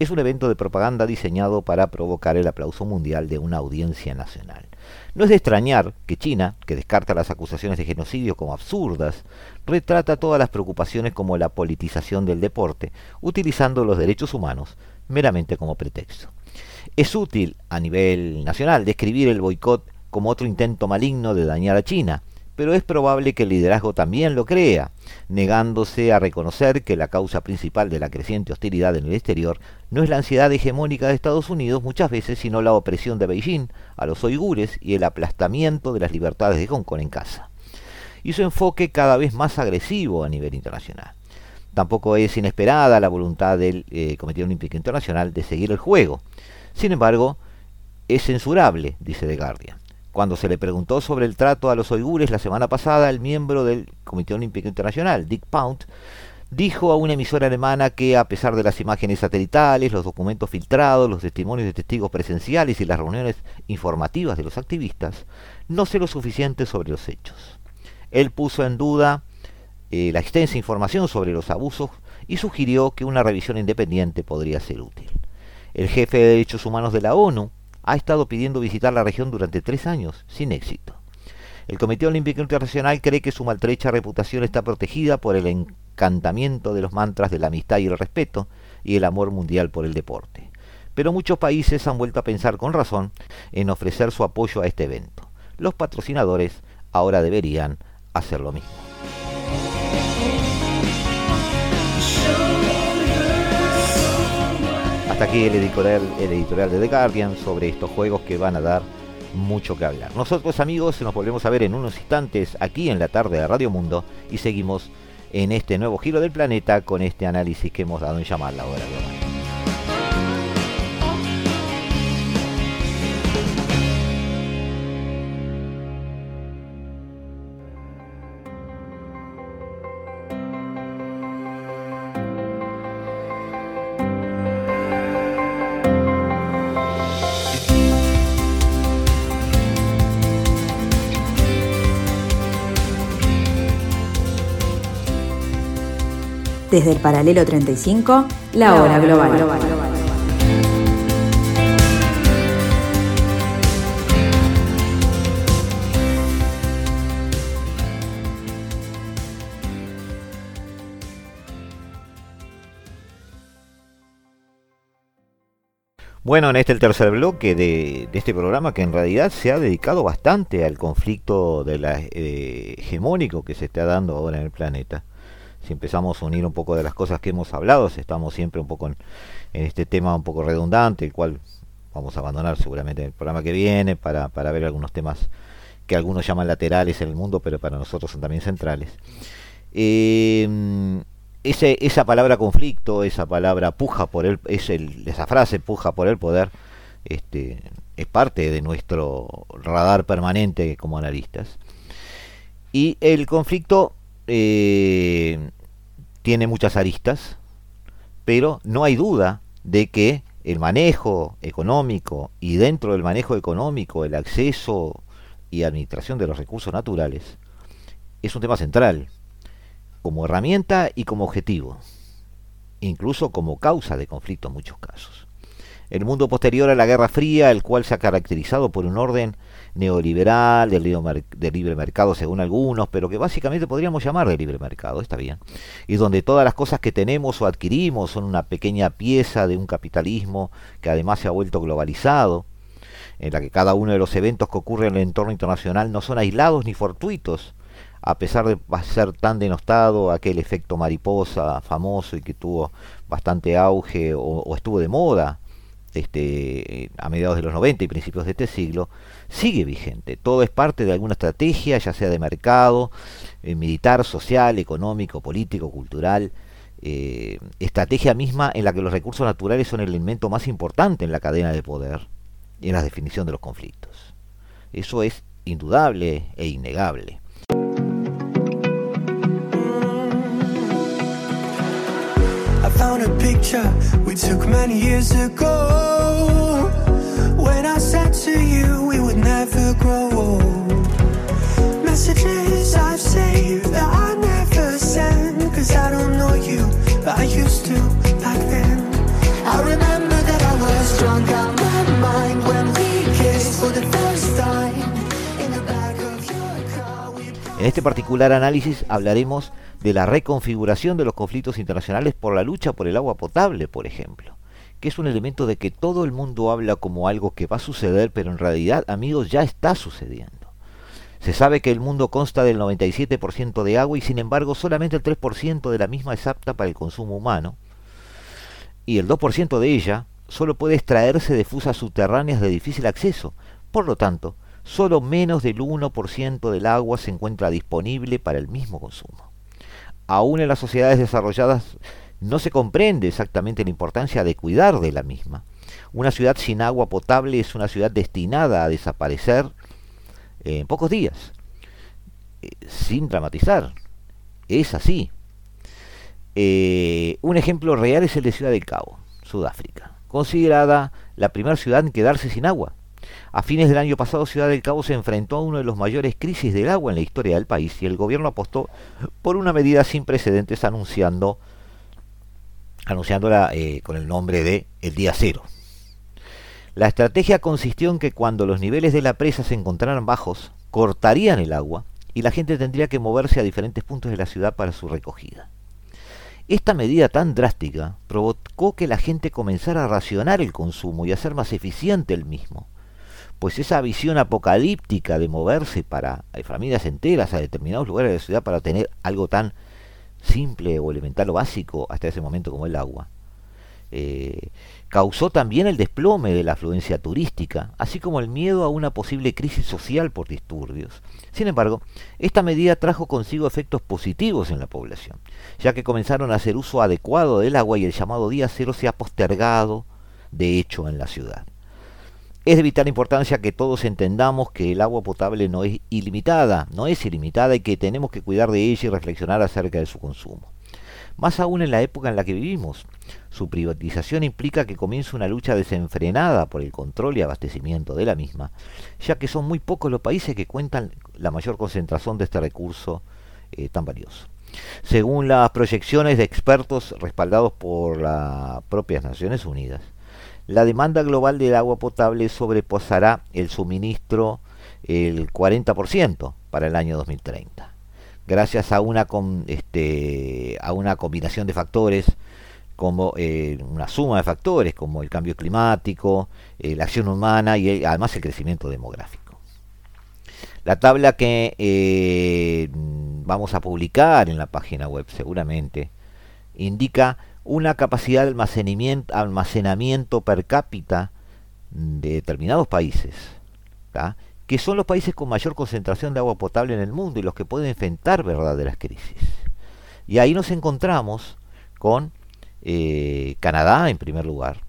Es un evento de propaganda diseñado para provocar el aplauso mundial de una audiencia nacional. No es de extrañar que China, que descarta las acusaciones de genocidio como absurdas, retrata todas las preocupaciones como la politización del deporte, utilizando los derechos humanos meramente como pretexto. Es útil a nivel nacional describir el boicot como otro intento maligno de dañar a China, pero es probable que el liderazgo también lo crea, negándose a reconocer que la causa principal de la creciente hostilidad en el exterior no es la ansiedad hegemónica de Estados Unidos muchas veces, sino la opresión de Beijing a los uigures y el aplastamiento de las libertades de Hong Kong en casa. Y su enfoque cada vez más agresivo a nivel internacional. Tampoco es inesperada la voluntad del eh, Comité Olímpico Internacional de seguir el juego. Sin embargo, es censurable, dice The Guardian. Cuando se le preguntó sobre el trato a los uigures la semana pasada, el miembro del Comité Olímpico Internacional, Dick Pound, dijo a una emisora alemana que a pesar de las imágenes satelitales, los documentos filtrados, los testimonios de testigos presenciales y las reuniones informativas de los activistas, no sé lo suficiente sobre los hechos. Él puso en duda eh, la extensa información sobre los abusos y sugirió que una revisión independiente podría ser útil. El jefe de derechos humanos de la ONU ha estado pidiendo visitar la región durante tres años, sin éxito. El Comité Olímpico Internacional cree que su maltrecha reputación está protegida por el encantamiento de los mantras de la amistad y el respeto y el amor mundial por el deporte. Pero muchos países han vuelto a pensar con razón en ofrecer su apoyo a este evento. Los patrocinadores ahora deberían hacer lo mismo. Hasta aquí el editorial, el editorial de The Guardian sobre estos juegos que van a dar mucho que hablar. Nosotros amigos nos volvemos a ver en unos instantes aquí en la tarde de Radio Mundo y seguimos en este nuevo giro del planeta con este análisis que hemos dado en llamar la hora global. Desde el paralelo 35, la hora global. Bueno, en este el tercer bloque de, este programa que en realidad se ha dedicado bastante al conflicto de la, eh, hegemónico que se está dando ahora en el planeta si empezamos a unir un poco de las cosas que hemos hablado, estamos siempre un poco en, este tema un poco redundante, el cual vamos a abandonar seguramente en el programa que viene para, para ver algunos temas que algunos llaman laterales en el mundo, pero para nosotros son también centrales. Eh, esa palabra conflicto, esa palabra puja por el, es esa frase puja por el poder, este, es parte de nuestro radar permanente como analistas. Y el conflicto eh, tiene muchas aristas, pero no hay duda de que el manejo económico y dentro del manejo económico el acceso y administración de los recursos naturales es un tema central, como herramienta y como objetivo, incluso como causa de conflicto en muchos casos. El mundo posterior a la Guerra Fría, el cual se ha caracterizado por un orden neoliberal, del libre, mercado según algunos, pero que básicamente podríamos llamar de libre mercado, está bien, y donde todas las cosas que tenemos o adquirimos son una pequeña pieza de un capitalismo que además se ha vuelto globalizado, en la que cada uno de los eventos que ocurren en el entorno internacional no son aislados ni fortuitos, a pesar de ser tan denostado aquel efecto mariposa famoso y que tuvo bastante auge o estuvo de moda este, a mediados de los 90 y principios de este siglo, sigue vigente. Todo es parte de alguna estrategia, ya sea de mercado, eh, militar, social, económico, político, cultural, eh, estrategia misma en la que los recursos naturales son el elemento más importante en la cadena de poder y en la definición de los conflictos. Eso es indudable e innegable. I found a picture we took many years ago. When I said to you we would never grow old. Messages I've saved that I never sent. Cause I don't know you, but I used to back then. I remember that I was drunk out my mind when we kissed for the first time. En este particular análisis hablaremos de la reconfiguración de los conflictos internacionales por la lucha por el agua potable, por ejemplo, que es un elemento de que todo el mundo habla como algo que va a suceder, pero en realidad, amigos, ya está sucediendo. Se sabe que el mundo consta del 97% de agua y sin embargo solamente el 3% de la misma es apta para el consumo humano, y el 2% de ella solo puede extraerse de fusas subterráneas de difícil acceso. Por lo tanto, solo menos del 1% del agua se encuentra disponible para el mismo consumo aún en las sociedades desarrolladas no se comprende exactamente la importancia de cuidar de la misma. Una ciudad sin agua potable es una ciudad destinada a desaparecer en pocos días, eh, sin dramatizar. Es así. Eh, un ejemplo real es el de Ciudad del Cabo, Sudáfrica, considerada la primera ciudad en quedarse sin agua. A fines del año pasado, Ciudad del Cabo se enfrentó a uno de los mayores crisis del agua en la historia del país y el gobierno apostó por una medida sin precedentes anunciando anunciándola eh, con el nombre de el día cero. La estrategia consistió en que cuando los niveles de la presa se encontraran bajos, cortarían el agua y la gente tendría que moverse a diferentes puntos de la ciudad para su recogida. Esta medida tan drástica provocó que la gente comenzara a racionar el consumo y a ser más eficiente el mismo, pues esa visión apocalíptica de moverse para hay familias enteras a determinados lugares de la ciudad para tener algo tan simple o elemental o básico hasta ese momento como el agua, eh, causó también el desplome de la afluencia turística, así como el miedo a una posible crisis social por disturbios. Sin embargo, esta medida trajo consigo efectos positivos en la población, ya que comenzaron a hacer uso adecuado del agua y el llamado día cero se ha postergado, de hecho, en la ciudad. Es de vital importancia que todos entendamos que el agua potable no es ilimitada, no es ilimitada y que tenemos que cuidar de ella y reflexionar acerca de su consumo. Más aún en la época en la que vivimos. Su privatización implica que comienza una lucha desenfrenada por el control y abastecimiento de la misma, ya que son muy pocos los países que cuentan la mayor concentración de este recurso eh, tan valioso. Según las proyecciones de expertos respaldados por las propias Naciones Unidas, la demanda global del agua potable sobrepasará el suministro el 40% para el año 2030. Gracias a una, este, a una combinación de factores, como eh, una suma de factores, como el cambio climático, eh, la acción humana y además el crecimiento demográfico. La tabla que eh, vamos a publicar en la página web seguramente indica una capacidad de almacenamiento, almacenamiento per cápita de determinados países, que son los países con mayor concentración de agua potable en el mundo y los que pueden enfrentar verdaderas crisis. Y ahí nos encontramos con eh, Canadá en primer lugar,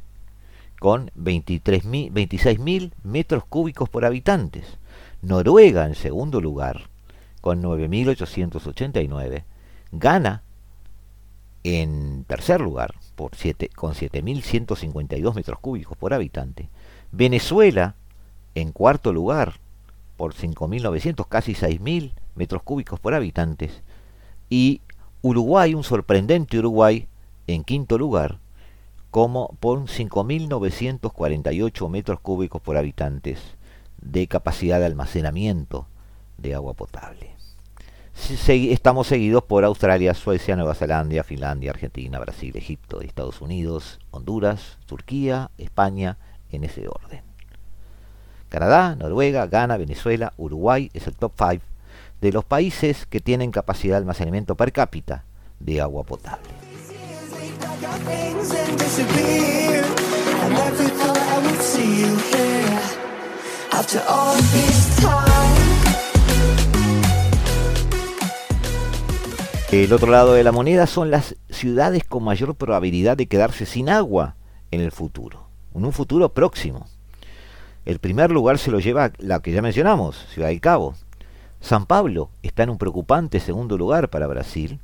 con 26.000 metros cúbicos por habitantes. Noruega en segundo lugar, con 9.889. Ghana en tercer lugar, por siete, con 7.152 metros cúbicos por habitante. Venezuela, en cuarto lugar, por 5.900, casi 6.000 metros cúbicos por habitantes. Y Uruguay, un sorprendente Uruguay, en quinto lugar, como por 5.948 metros cúbicos por habitantes de capacidad de almacenamiento de agua potable estamos seguidos por Australia, Suecia, Nueva Zelanda, Finlandia, Argentina, Brasil, Egipto, Estados Unidos, Honduras, Turquía, España, en ese orden. Canadá, Noruega, Ghana, Venezuela, Uruguay es el top 5 de los países que tienen capacidad de almacenamiento per cápita de agua potable. El otro lado de la moneda son las ciudades con mayor probabilidad de quedarse sin agua en el futuro, en un futuro próximo. El primer lugar se lo lleva la que ya mencionamos, Ciudad del Cabo. San Pablo está en un preocupante segundo lugar para Brasil.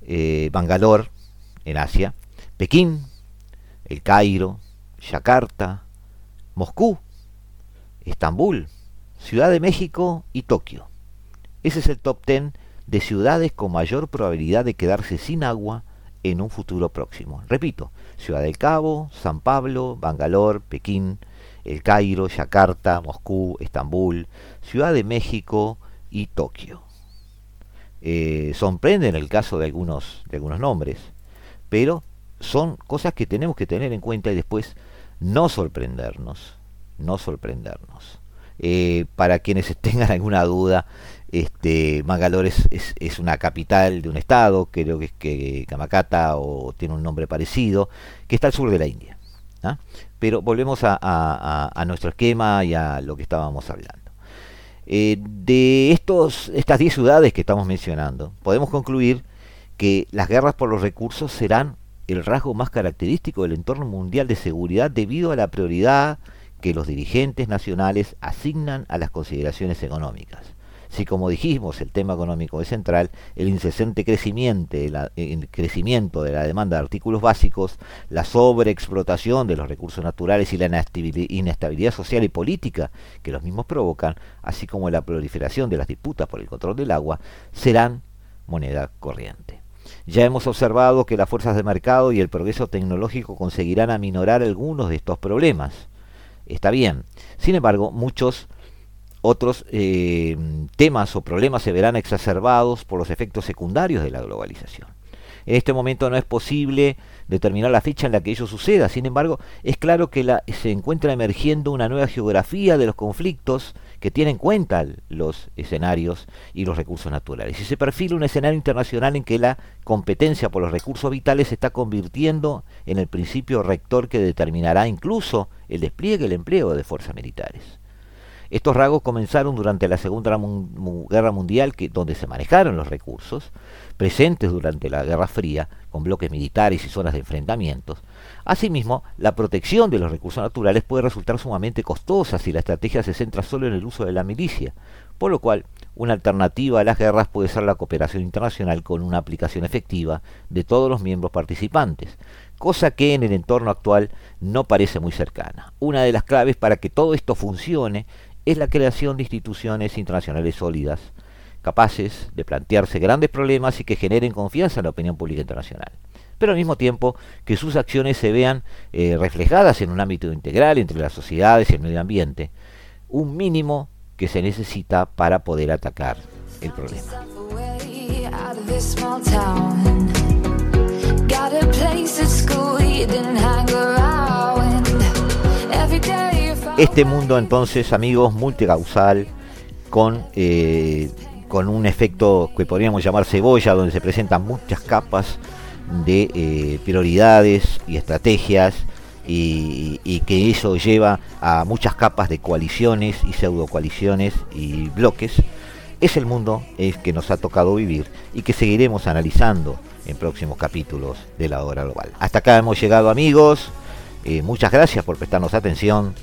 Eh, Bangalore, en Asia. Pekín, El Cairo, Yakarta, Moscú, Estambul, Ciudad de México y Tokio. Ese es el top ten de ciudades con mayor probabilidad de quedarse sin agua en un futuro próximo. Repito, Ciudad del Cabo, San Pablo, Bangalore, Pekín, El Cairo, Yakarta, Moscú, Estambul, Ciudad de México y Tokio. Eh, sorprenden el caso de algunos, de algunos nombres, pero son cosas que tenemos que tener en cuenta y después no sorprendernos, no sorprendernos. Eh, para quienes tengan alguna duda, este, Mangalore es, una capital de un estado, creo que es que Kamakata o tiene un nombre parecido, que está al sur de la India. ¿ah? Pero volvemos a, nuestro esquema y a lo que estábamos hablando. Eh, de estos, estas 10 ciudades que estamos mencionando, podemos concluir que las guerras por los recursos serán el rasgo más característico del entorno mundial de seguridad debido a la prioridad que los dirigentes nacionales asignan a las consideraciones económicas Si como dijimos el tema económico es central, el incesante crecimiento, el crecimiento de la demanda de artículos básicos, la sobreexplotación de los recursos naturales y la inestabilidad social y política que los mismos provocan, así como la proliferación de las disputas por el control del agua, serán moneda corriente. Ya hemos observado que las fuerzas de mercado y el progreso tecnológico conseguirán aminorar algunos de estos problemas. Está bien. Sin embargo, muchos otros eh, temas o problemas se verán exacerbados por los efectos secundarios de la globalización. En este momento no es posible determinar la fecha en la que ello suceda, sin embargo, es claro que se encuentra emergiendo una nueva geografía de los conflictos que tiene en cuenta los escenarios y los recursos naturales. Y se perfila un escenario internacional en que la competencia por los recursos vitales se está convirtiendo en el principio rector que determinará incluso el despliegue y el empleo de fuerzas militares. Estos rasgos comenzaron durante la Segunda Guerra Mundial, donde se manejaron los recursos, presentes durante la Guerra Fría, con bloques militares y zonas de enfrentamientos. Asimismo, la protección de los recursos naturales puede resultar sumamente costosa si la estrategia se centra solo en el uso de la milicia, por lo cual una alternativa a las guerras puede ser la cooperación internacional con una aplicación efectiva de todos los miembros participantes, cosa que en el entorno actual no parece muy cercana. Una de las claves para que todo esto funcione es la creación de instituciones internacionales sólidas, capaces de plantearse grandes problemas y que generen confianza en la opinión pública internacional. Pero al mismo tiempo que sus acciones se vean eh, reflejadas en un ámbito integral entre las sociedades y el medio ambiente, un mínimo que se necesita para poder atacar el problema. Este mundo entonces, amigos, multicausal, con, eh, con un efecto que podríamos llamar cebolla, donde se presentan muchas capas de eh, prioridades y estrategias y, que eso lleva a muchas capas de coaliciones y pseudo coaliciones y bloques, es el mundo que nos ha tocado vivir y que seguiremos analizando en próximos capítulos de la hora global. Hasta acá hemos llegado amigos, eh, muchas gracias por prestarnos atención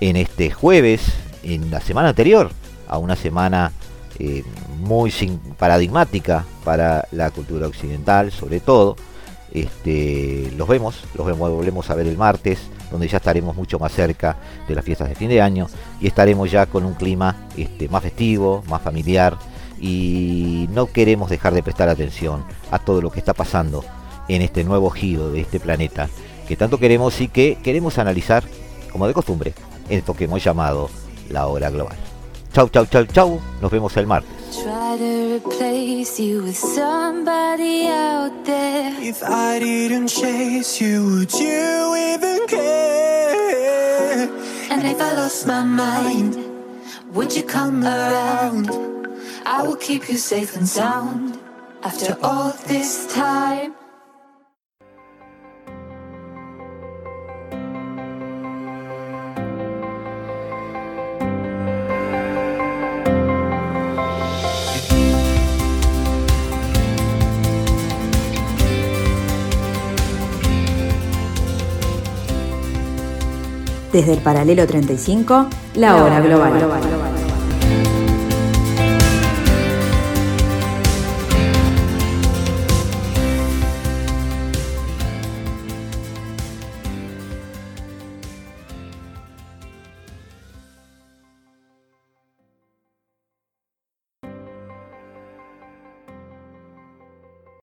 en este jueves, en la semana anterior, a una semana eh, muy paradigmática para la cultura occidental, sobre todo. Este, los vemos, los vemos, volvemos a ver el martes, donde ya estaremos mucho más cerca de las fiestas de fin de año y estaremos ya con un clima este, más festivo, más familiar y no queremos dejar de prestar atención a todo lo que está pasando en este nuevo giro de este planeta que tanto queremos y que queremos analizar como de costumbre esto que hemos llamado la hora global. Chau, chau, chau, chau. Nos vemos el martes. Try to replace you with somebody out there. If I didn't chase you, would you even care? And if I lost my mind, would you come around? I will keep you safe and sound after all this time. Desde el paralelo 35, la hora global.